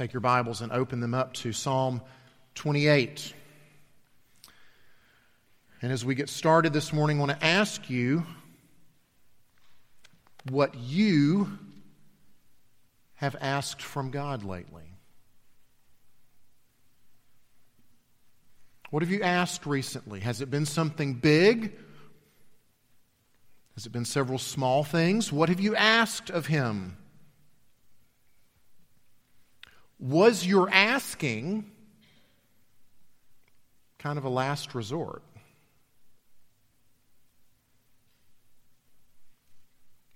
take your Bibles and open them up to Psalm 28. And as we get started this morning, I want to ask you what you have asked from God lately. What have you asked recently? Has it been something big? Has it been several small things? What have you asked of Him? Was your asking kind of a last resort?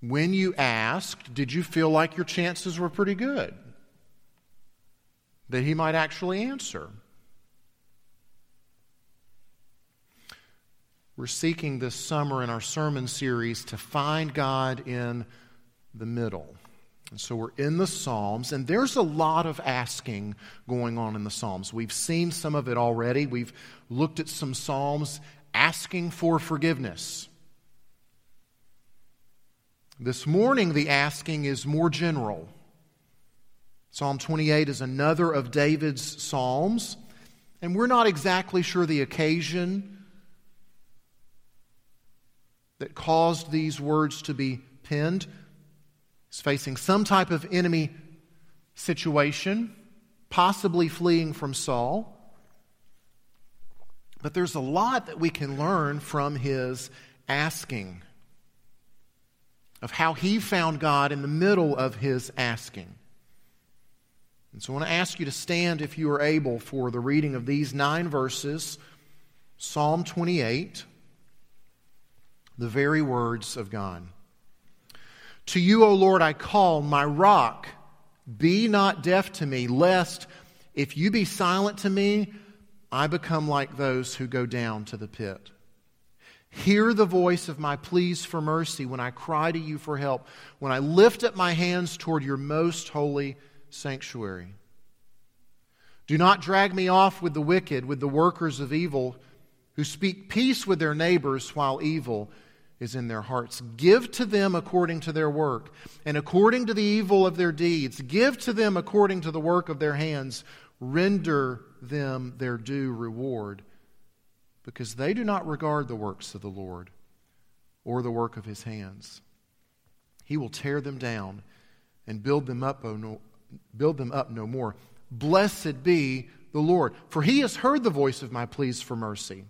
When you asked, did you feel like your chances were pretty good? That he might actually answer? We're seeking this summer in our sermon series to find God in the middle. And so we're in the Psalms, and there's a lot of asking going on in the Psalms. We've seen some of it already. We've looked at some Psalms asking for forgiveness. This morning, the asking is more general. Psalm 28 is another of David's Psalms, and we're not exactly sure the occasion that caused these words to be penned. He's facing some type of enemy situation, possibly fleeing from Saul. But there's a lot that we can learn from his asking of how he found God in the middle of his asking. And so I want to ask you to stand, if you are able, for the reading of these nine verses, Psalm 28, the very words of God. To you, O Lord, I call, my rock. Be not deaf to me, lest if you be silent to me, I become like those who go down to the pit. Hear the voice of my pleas for mercy when I cry to you for help, when I lift up my hands toward your most holy sanctuary. Do not drag me off with the wicked, with the workers of evil, who speak peace with their neighbors while evil is in their hearts. Give to them according to their work, and according to the evil of their deeds. Give to them according to the work of their hands. Render them their due reward because they do not regard the works of the Lord or the work of his hands. He will tear them down and build them up, oh no, build them up no more. Blessed be the Lord, for he has heard the voice of my pleas for mercy.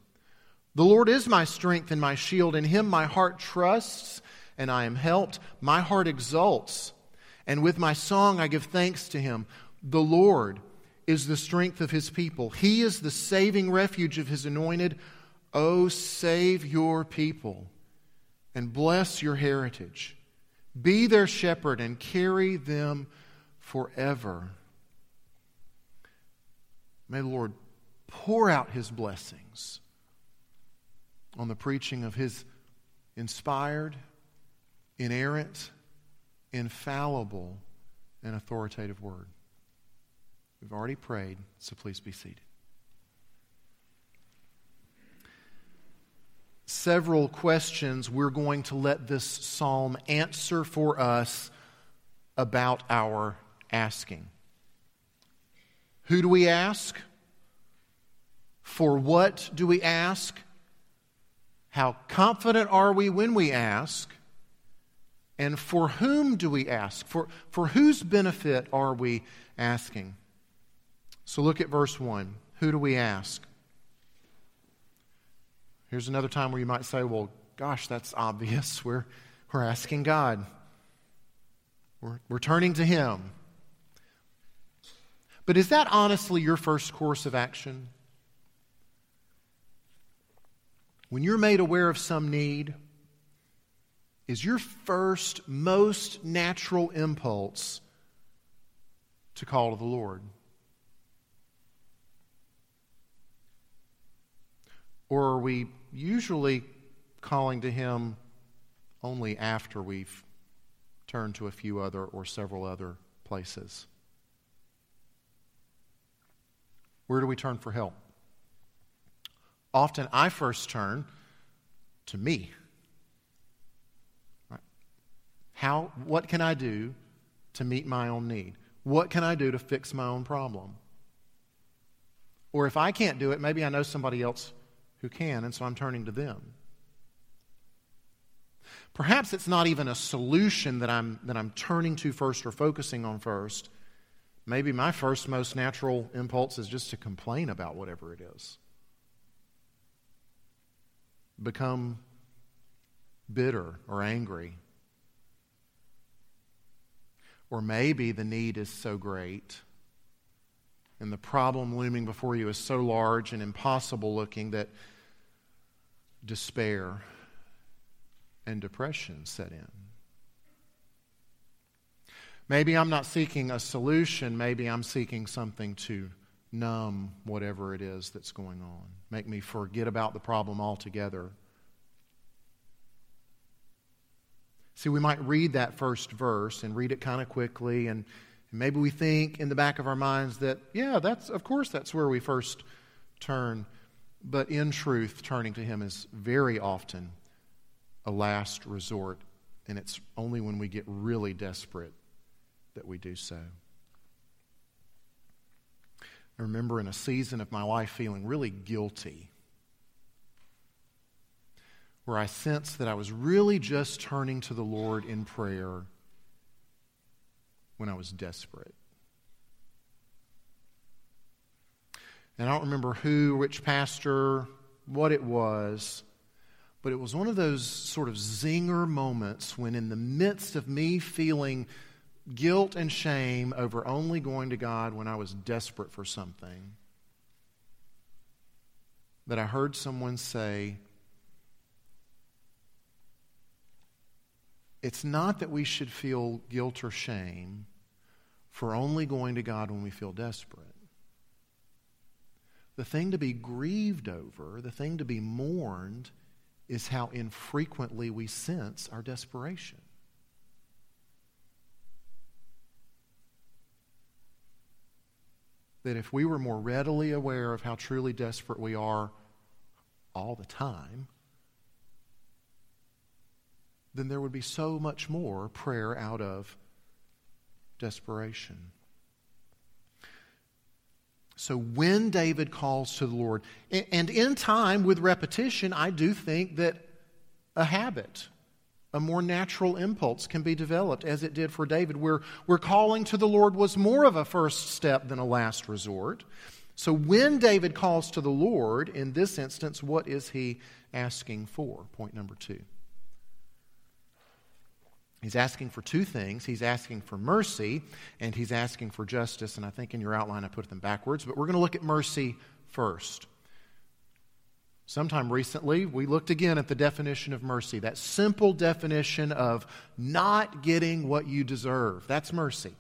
The Lord is my strength and my shield. In him my heart trusts, and I am helped. My heart exults, and with my song I give thanks to him. The Lord is the strength of his people. He is the saving refuge of his anointed. Oh, save your people and bless your heritage. Be their shepherd and carry them forever. May the Lord pour out his blessings on the preaching of his inspired, inerrant, infallible, and authoritative word. We've already prayed, so please be seated. Several questions we're going to let this psalm answer for us about our asking. Who do we ask? For what do we ask? How confident are we when we ask? And for whom do we ask? For, for whose benefit are we asking? So look at verse 1. Who do we ask? Here's another time where you might say, well, gosh, that's obvious. We're, we're asking God, we're, we're turning to Him. But is that honestly your first course of action? When you're made aware of some need, is your first, most natural impulse to call to the Lord? Or are we usually calling to Him only after we've turned to a few other or several other places? Where do we turn for help? Often I first turn to me. How, what can I do to meet my own need? what can I do to fix my own problem? Or if I can't do it, maybe I know somebody else who can, and so I'm turning to them. Perhaps it's not even a solution that I'm, that I'm turning to first or focusing on first. Maybe my first most natural impulse is just to complain about whatever it is. Become bitter or angry. Or maybe the need is so great and the problem looming before you is so large and impossible looking that despair and depression set in. Maybe I'm not seeking a solution, maybe I'm seeking something to numb whatever it is that's going on, make me forget about the problem altogether. See, we might read that first verse and read it kind of quickly, and maybe we think in the back of our minds that, yeah, that's, of course, that's where we first turn. But in truth, turning to Him is very often a last resort, and it's only when we get really desperate that we do so. I remember in a season of my life feeling really guilty, where I sensed that I was really just turning to the Lord in prayer when I was desperate. And I don't remember who, which pastor, what it was, but it was one of those sort of zinger moments when, in the midst of me feeling guilt and shame over only going to God when I was desperate for something, that I heard someone say, It's not that we should feel guilt or shame for only going to God when we feel desperate. The thing to be grieved over, the thing to be mourned, is how infrequently we sense our desperation. That if we were more readily aware of how truly desperate we are all the time, then there would be so much more prayer out of desperation. So when David calls to the Lord, and in time with repetition, I do think that a habit a more natural impulse can be developed, as it did for David, where, where calling to the Lord was more of a first step than a last resort. So when David calls to the Lord, in this instance, what is he asking for? Point number two. He's asking for two things. He's asking for mercy and he's asking for justice. And I think in your outline I put them backwards, but we're going to look at mercy first. Sometime recently, we looked again at the definition of mercy, that simple definition of not getting what you deserve. That's mercy.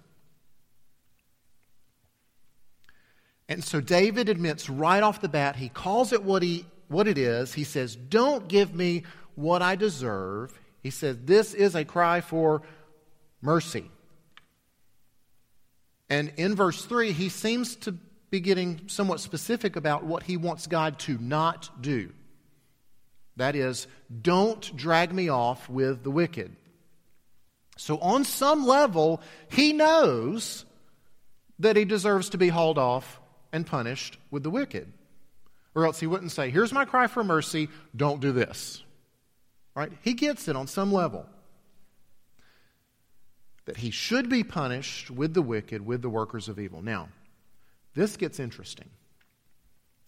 And so David admits right off the bat, he calls it what, he, what it is. He says, Don't give me what I deserve. He says, This is a cry for mercy. And in verse 3, he seems to be getting somewhat specific about what he wants God to not do. That is, don't drag me off with the wicked. So, on some level, he knows that he deserves to be hauled off and punished with the wicked. Or else he wouldn't say, Here's my cry for mercy, don't do this. Right? He gets it on some level. That he should be punished with the wicked, with the workers of evil. Now, this gets interesting.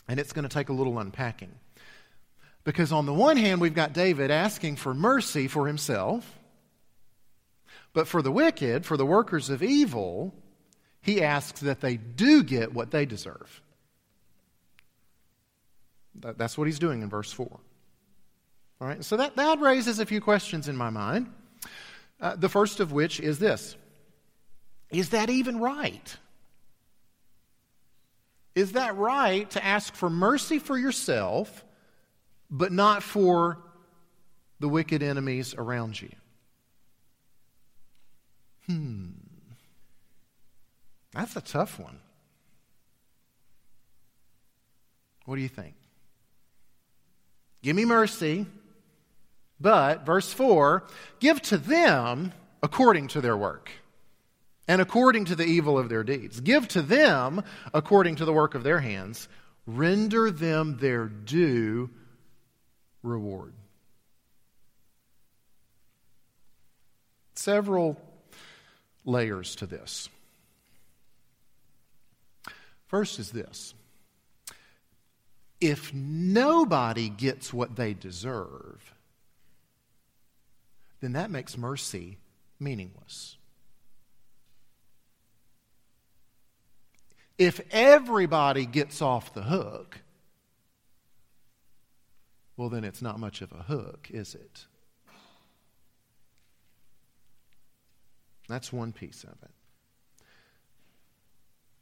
And it's going to take a little unpacking. Because on the one hand, we've got David asking for mercy for himself. But for the wicked, for the workers of evil, he asks that they do get what they deserve. That's what he's doing in verse 4. All right, so that, that raises a few questions in my mind. Uh, the first of which is this Is that even right? Is that right to ask for mercy for yourself, but not for the wicked enemies around you? Hmm. That's a tough one. What do you think? Give me mercy, but, verse 4, give to them according to their work. And according to the evil of their deeds. Give to them according to the work of their hands. Render them their due reward. Several layers to this. First is this if nobody gets what they deserve, then that makes mercy meaningless. If everybody gets off the hook, well, then it's not much of a hook, is it? That's one piece of it.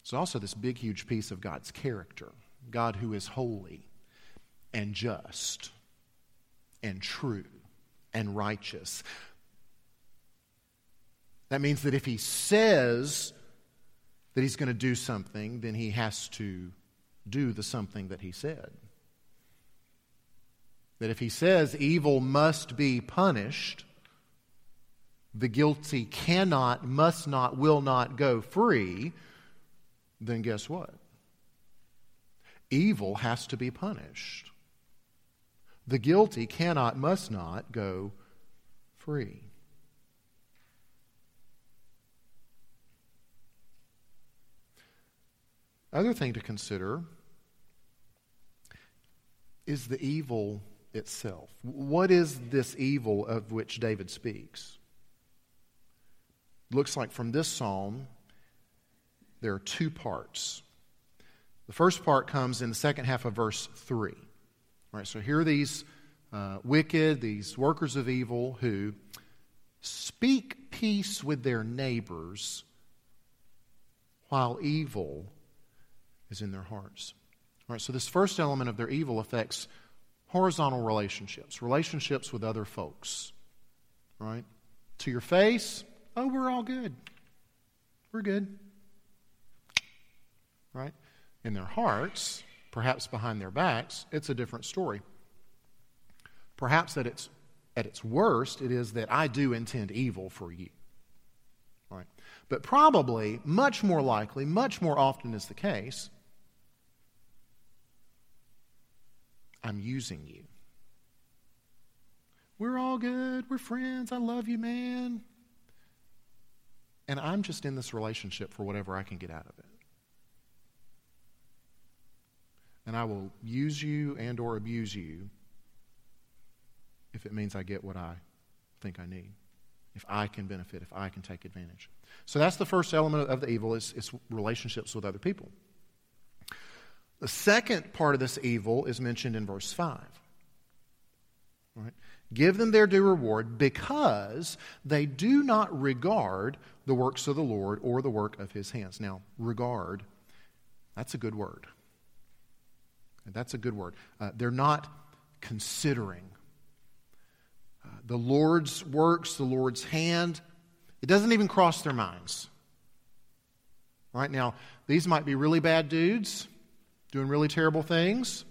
It's also this big, huge piece of God's character God who is holy and just and true and righteous. That means that if He says that He's going to do something, then He has to do the something that He said. That if He says evil must be punished, the guilty cannot, must not, will not go free, then guess what? Evil has to be punished. The guilty cannot, must not go free. Other thing to consider is the evil itself. What is this evil of which David speaks? looks like from this psalm, there are two parts. The first part comes in the second half of verse 3. All right, so here are these uh, wicked, these workers of evil who speak peace with their neighbors while evil is in their hearts. All right, so this first element of their evil affects horizontal relationships, relationships with other folks. Right? To your face, oh, we're all good. We're good. Right? In their hearts, perhaps behind their backs, it's a different story. Perhaps at its, at its worst, it is that I do intend evil for you. Right? But probably, much more likely, much more often is the case, I'm using you. We're all good. We're friends. I love you, man. And I'm just in this relationship for whatever I can get out of it. And I will use you and or abuse you if it means I get what I think I need. If I can benefit, if I can take advantage. So that's the first element of the evil is, is relationships with other people. The second part of this evil is mentioned in verse 5. Right? Give them their due reward because they do not regard the works of the Lord or the work of his hands. Now, regard, that's a good word. That's a good word. Uh, they're not considering. Uh, the Lord's works, the Lord's hand, it doesn't even cross their minds. Right now, these might be really bad dudes doing really terrible things.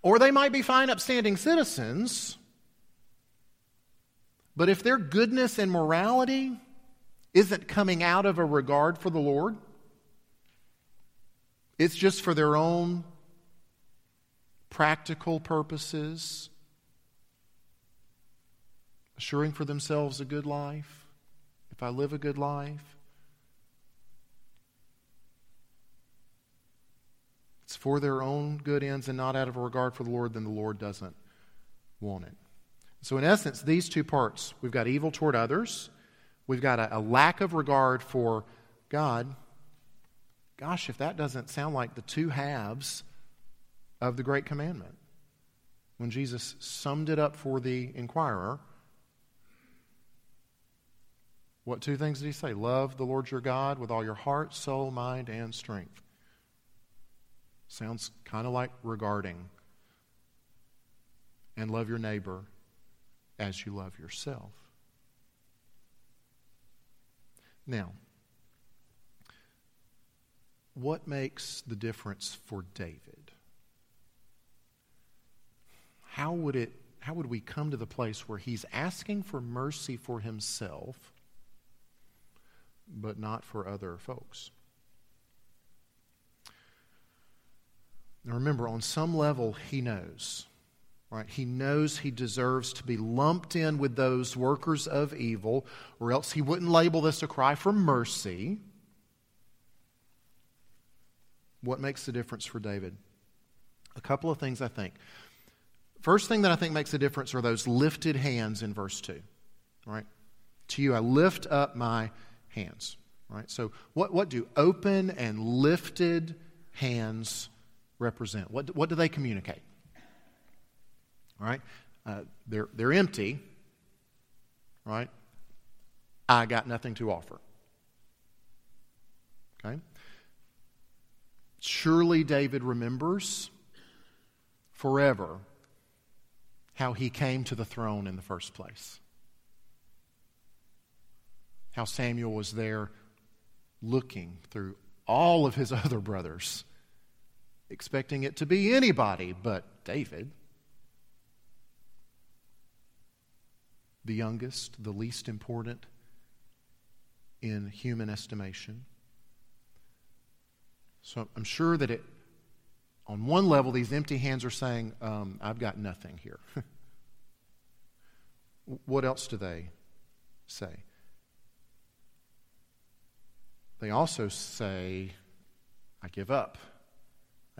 Or they might be fine, upstanding citizens. But if their goodness and morality isn't coming out of a regard for the Lord, it's just for their own practical purposes, assuring for themselves a good life. If I live a good life, it's for their own good ends and not out of a regard for the Lord, then the Lord doesn't want it. So, in essence, these two parts we've got evil toward others, we've got a, a lack of regard for God. Gosh, if that doesn't sound like the two halves of the Great Commandment, when Jesus summed it up for the inquirer, what two things did he say? Love the Lord your God with all your heart, soul, mind, and strength. Sounds kind of like regarding. And love your neighbor as you love yourself. Now, what makes the difference for David? How would it how would we come to the place where he's asking for mercy for himself but not for other folks. Now remember, on some level, he knows. Right? He knows he deserves to be lumped in with those workers of evil, or else he wouldn't label this a cry for mercy. What makes the difference for David? A couple of things I think. First thing that I think makes a difference are those lifted hands in verse 2. Right? To you I lift up my hands. Right? So what, what do open and lifted hands represent? What, what do they communicate? right? Uh, they're, they're empty, right? I got nothing to offer. Okay? Surely David remembers forever how he came to the throne in the first place. How Samuel was there looking through all of his other brothers, expecting it to be anybody but David. the youngest, the least important in human estimation. So I'm sure that it, on one level, these empty hands are saying, um, I've got nothing here. what else do they say? They also say, I give up.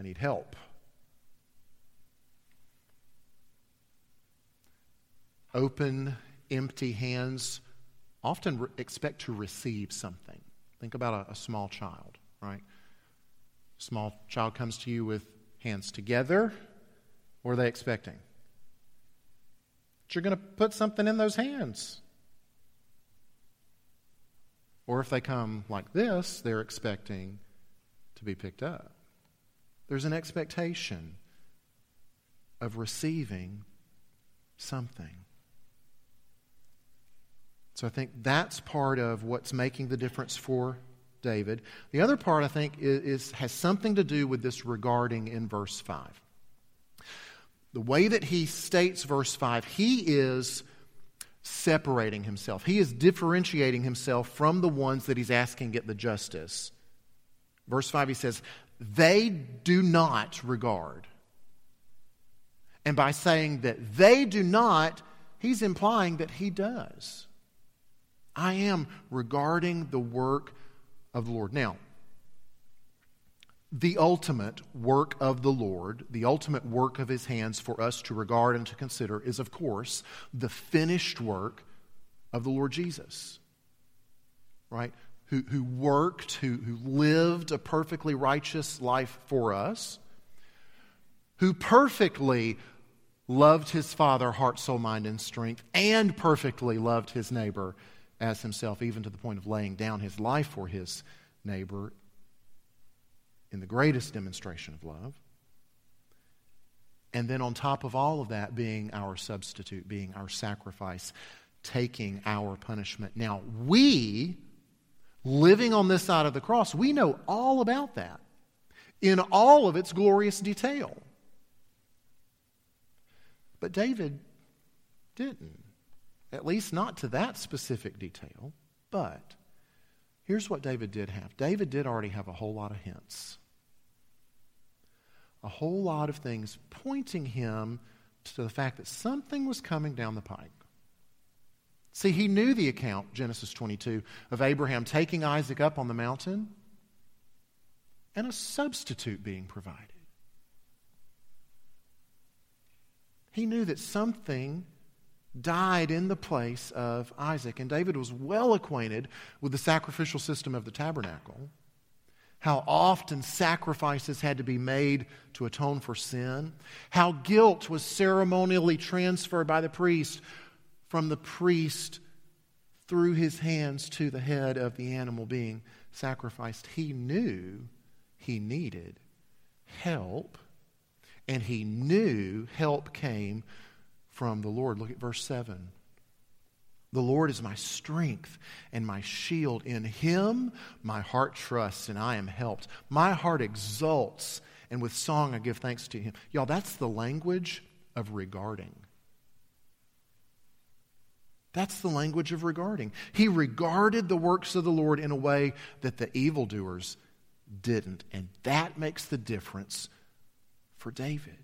I need help. Open empty hands often re- expect to receive something. Think about a, a small child, right? Small child comes to you with hands together. What are they expecting? That you're going to put something in those hands. Or if they come like this, they're expecting to be picked up. There's an expectation of receiving something. So I think that's part of what's making the difference for David. The other part, I think, is, is, has something to do with this regarding in verse 5. The way that he states verse 5, he is separating himself. He is differentiating himself from the ones that he's asking get the justice. Verse 5, he says, They do not regard. And by saying that they do not, he's implying that he does. I am regarding the work of the Lord. Now, the ultimate work of the Lord, the ultimate work of his hands for us to regard and to consider is, of course, the finished work of the Lord Jesus. Right? Who, who worked, who, who lived a perfectly righteous life for us, who perfectly loved his Father, heart, soul, mind, and strength, and perfectly loved his neighbor as himself, even to the point of laying down his life for his neighbor in the greatest demonstration of love. And then, on top of all of that, being our substitute, being our sacrifice, taking our punishment. Now, we, living on this side of the cross, we know all about that in all of its glorious detail. But David didn't. At least not to that specific detail. But here's what David did have David did already have a whole lot of hints, a whole lot of things pointing him to the fact that something was coming down the pike. See, he knew the account, Genesis 22, of Abraham taking Isaac up on the mountain and a substitute being provided. He knew that something died in the place of Isaac. And David was well acquainted with the sacrificial system of the tabernacle, how often sacrifices had to be made to atone for sin, how guilt was ceremonially transferred by the priest from the priest through his hands to the head of the animal being sacrificed. He knew he needed help, and he knew help came from the Lord. Look at verse 7. The Lord is my strength and my shield. In him my heart trusts and I am helped. My heart exults, and with song I give thanks to him. Y'all, that's the language of regarding. That's the language of regarding. He regarded the works of the Lord in a way that the evildoers didn't. And that makes the difference for David.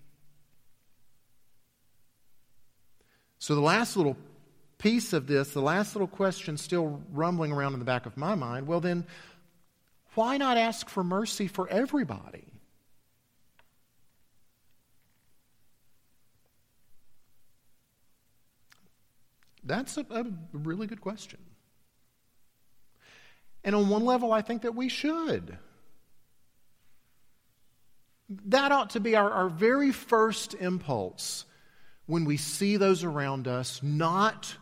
So, the last little piece of this, the last little question still rumbling around in the back of my mind well, then, why not ask for mercy for everybody? That's a, a, really good question. And on one level, I think that we should. That ought to be our, our very first impulse when we see those around us not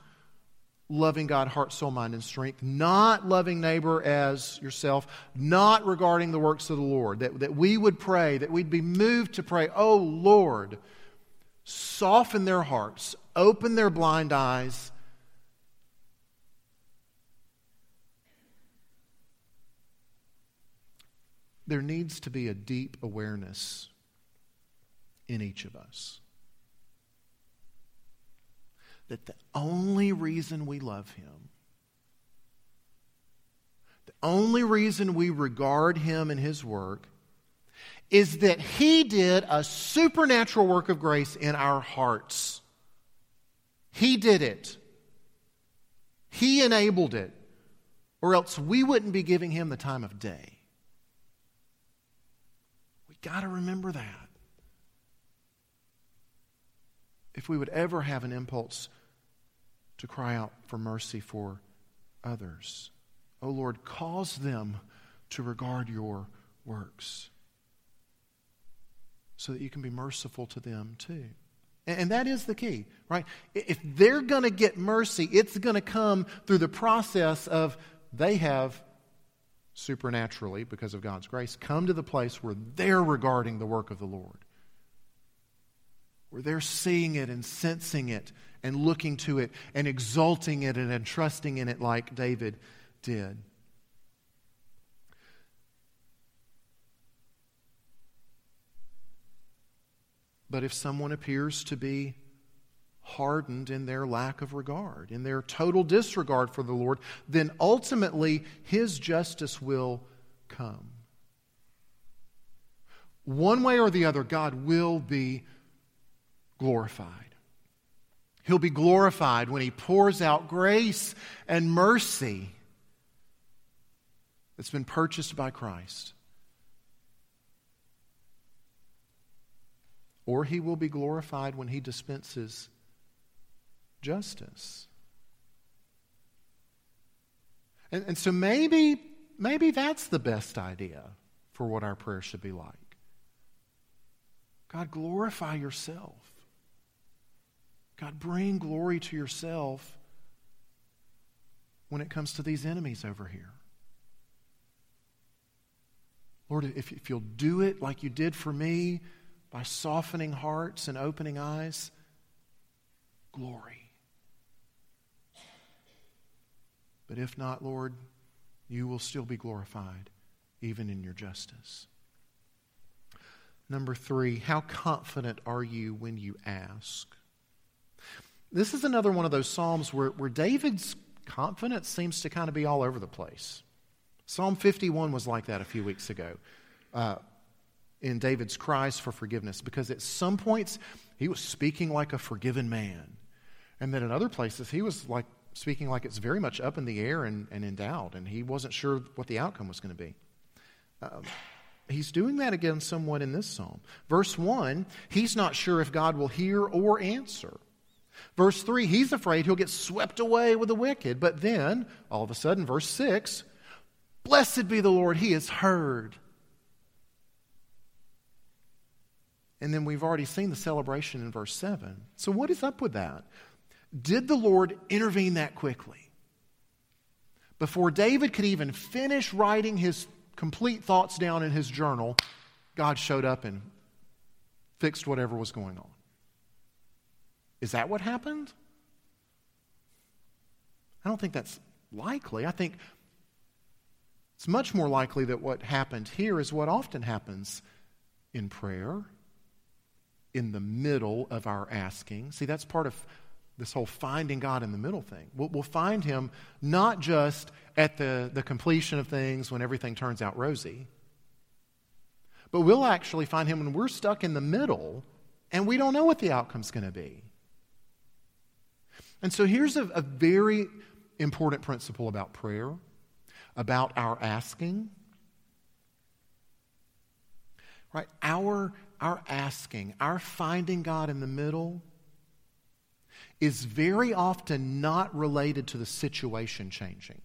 loving God, heart, soul, mind, and strength, not loving neighbor as yourself, not regarding the works of the Lord, that, that we would pray, that we'd be moved to pray, oh Lord, soften their hearts, open their blind eyes, there needs to be a deep awareness in each of us that the only reason we love him, the only reason we regard him and his work, is that he did a supernatural work of grace in our hearts. He did it. He enabled it, or else we wouldn't be giving him the time of day. Got to remember that. If we would ever have an impulse to cry out for mercy for others, oh Lord, cause them to regard your works so that you can be merciful to them too. And that is the key, right? If they're going to get mercy, it's going to come through the process of they have supernaturally, because of God's grace, come to the place where they're regarding the work of the Lord, where they're seeing it and sensing it and looking to it and exalting it and entrusting in it like David did. But if someone appears to be hardened in their lack of regard, in their total disregard for the Lord, then ultimately his justice will come. One way or the other, God will be glorified. He'll be glorified when he pours out grace and mercy that's been purchased by Christ. Or he will be glorified when he dispenses justice. And, and so maybe, maybe that's the best idea for what our prayer should be like. God, glorify yourself. God, bring glory to yourself when it comes to these enemies over here. Lord, if, if you'll do it like you did for me by softening hearts and opening eyes, glory. But if not, Lord, you will still be glorified, even in your justice. Number three, how confident are you when you ask? This is another one of those Psalms where, where David's confidence seems to kind of be all over the place. Psalm 51 was like that a few weeks ago uh, in David's cries for forgiveness, because at some points he was speaking like a forgiven man. And then in other places he was like speaking like it's very much up in the air and, and in doubt, and he wasn't sure what the outcome was going to be. Um, he's doing that again somewhat in this psalm. Verse 1, he's not sure if God will hear or answer. Verse 3, he's afraid he'll get swept away with the wicked. But then, all of a sudden, verse 6, blessed be the Lord, he has heard. And then we've already seen the celebration in verse 7. So, what is up with that? Did the Lord intervene that quickly? Before David could even finish writing his complete thoughts down in his journal, God showed up and fixed whatever was going on. Is that what happened? I don't think that's likely. I think it's much more likely that what happened here is what often happens in prayer, in the middle of our asking. See, that's part of this whole finding God in the middle thing. We'll, we'll, find Him not just at the, the completion of things when everything turns out rosy, but we'll actually find Him when we're stuck in the middle and we don't know what the outcome's going to be. And so here's a, a very important principle about prayer, about our asking. Right? Our, our asking, our finding God in the middle is very often not related to the situation changing.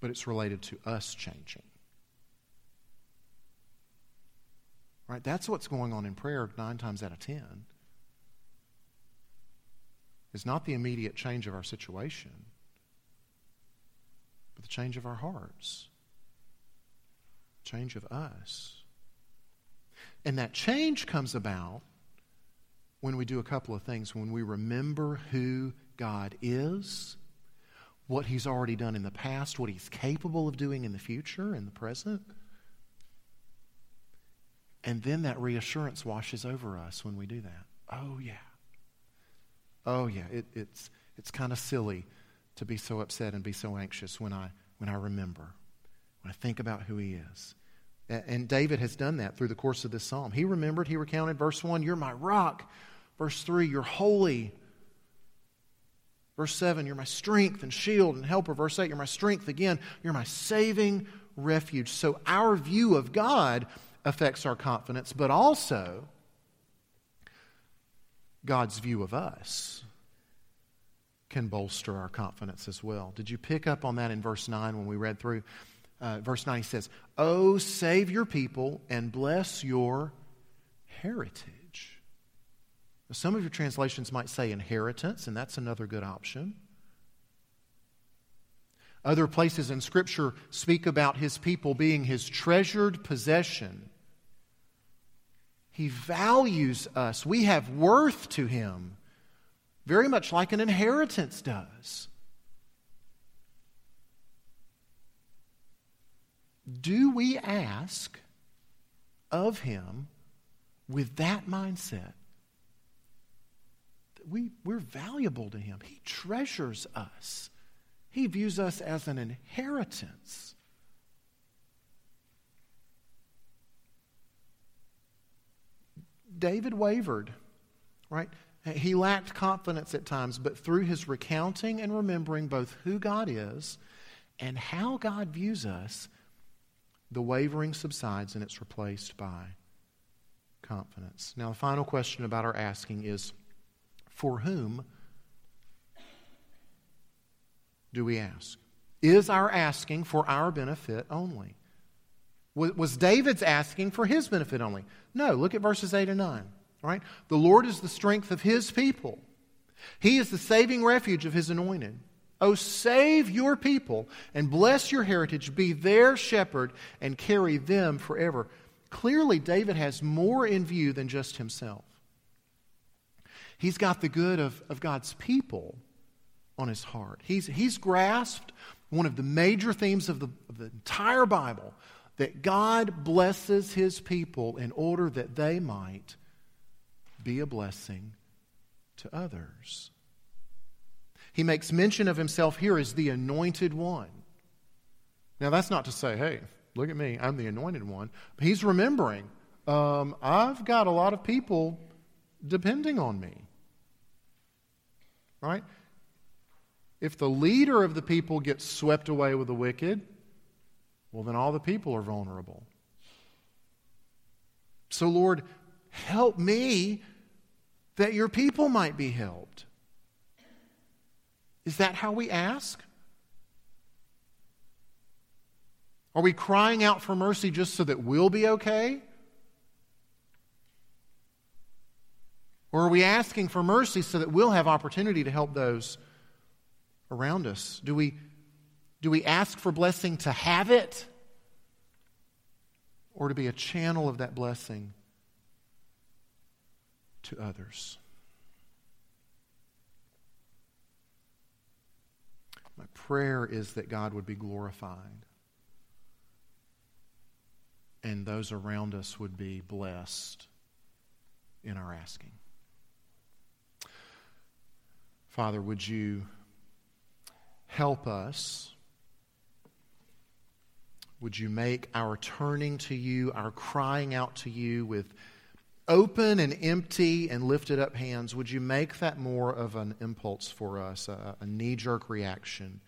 But it's related to us changing. Right? That's what's going on in prayer nine times out of ten. Is not the immediate change of our situation, but the change of our hearts, change of us. And that change comes about when we do a couple of things. When we remember who God is, what He's already done in the past, what He's capable of doing in the future, in the present. And then that reassurance washes over us when we do that. Oh, yeah. Oh, yeah. It, it's it's kind of silly to be so upset and be so anxious when I, when I remember, when I think about who He is. And David has done that through the course of this psalm. He remembered, he recounted verse 1, You're my rock. Verse 3, You're holy. Verse 7, You're my strength and shield and helper. Verse 8, You're my strength again. You're my saving refuge. So our view of God affects our confidence, but also God's view of us can bolster our confidence as well. Did you pick up on that in verse 9 when we read through? Uh, verse 9, he says, Oh, save your people and bless your heritage. Now, some of your translations might say inheritance, and that's another good option. Other places in Scripture speak about his people being his treasured possession. He values us. We have worth to him, very much like an inheritance does. Do we ask of him with that mindset? That we, we're valuable to him. He treasures us, he views us as an inheritance. David wavered, right? He lacked confidence at times, but through his recounting and remembering both who God is and how God views us, the wavering subsides and it's replaced by confidence. Now, the final question about our asking is for whom do we ask? Is our asking for our benefit only? Was David's asking for his benefit only? No. Look at verses 8 and 9. All right? The Lord is the strength of his people, he is the saving refuge of his anointed. Oh, save your people and bless your heritage, be their shepherd, and carry them forever. Clearly, David has more in view than just himself. He's got the good of, of God's people on his heart. He's, he's grasped one of the major themes of the, of the entire Bible that God blesses his people in order that they might be a blessing to others. He makes mention of himself here as the anointed one. Now, that's not to say, hey, look at me, I'm the anointed one. He's remembering, um, I've got a lot of people depending on me. Right? If the leader of the people gets swept away with the wicked, well, then all the people are vulnerable. So, Lord, help me that your people might be helped. Is that how we ask? Are we crying out for mercy just so that we'll be okay? Or are we asking for mercy so that we'll have opportunity to help those around us? Do we, do we ask for blessing to have it? Or to be a channel of that blessing to others? My prayer is that God would be glorified and those around us would be blessed in our asking. Father, would you help us? Would you make our turning to you, our crying out to you with open and empty and lifted up hands, would you make that more of an impulse for us, a, a knee jerk reaction,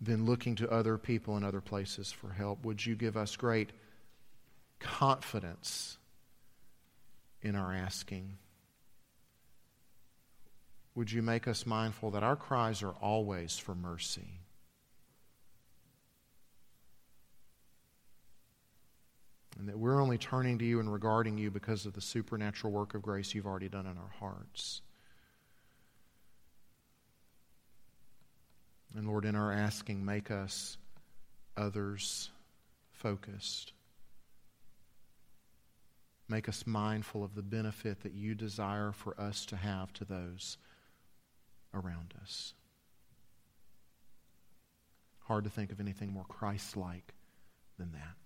than looking to other people and other places for help? Would you give us great confidence in our asking? Would you make us mindful that our cries are always for mercy? And that we're only turning to you and regarding you because of the supernatural work of grace you've already done in our hearts. And Lord, in our asking, make us others focused. Make us mindful of the benefit that you desire for us to have to those around us. Hard to think of anything more Christ like than that.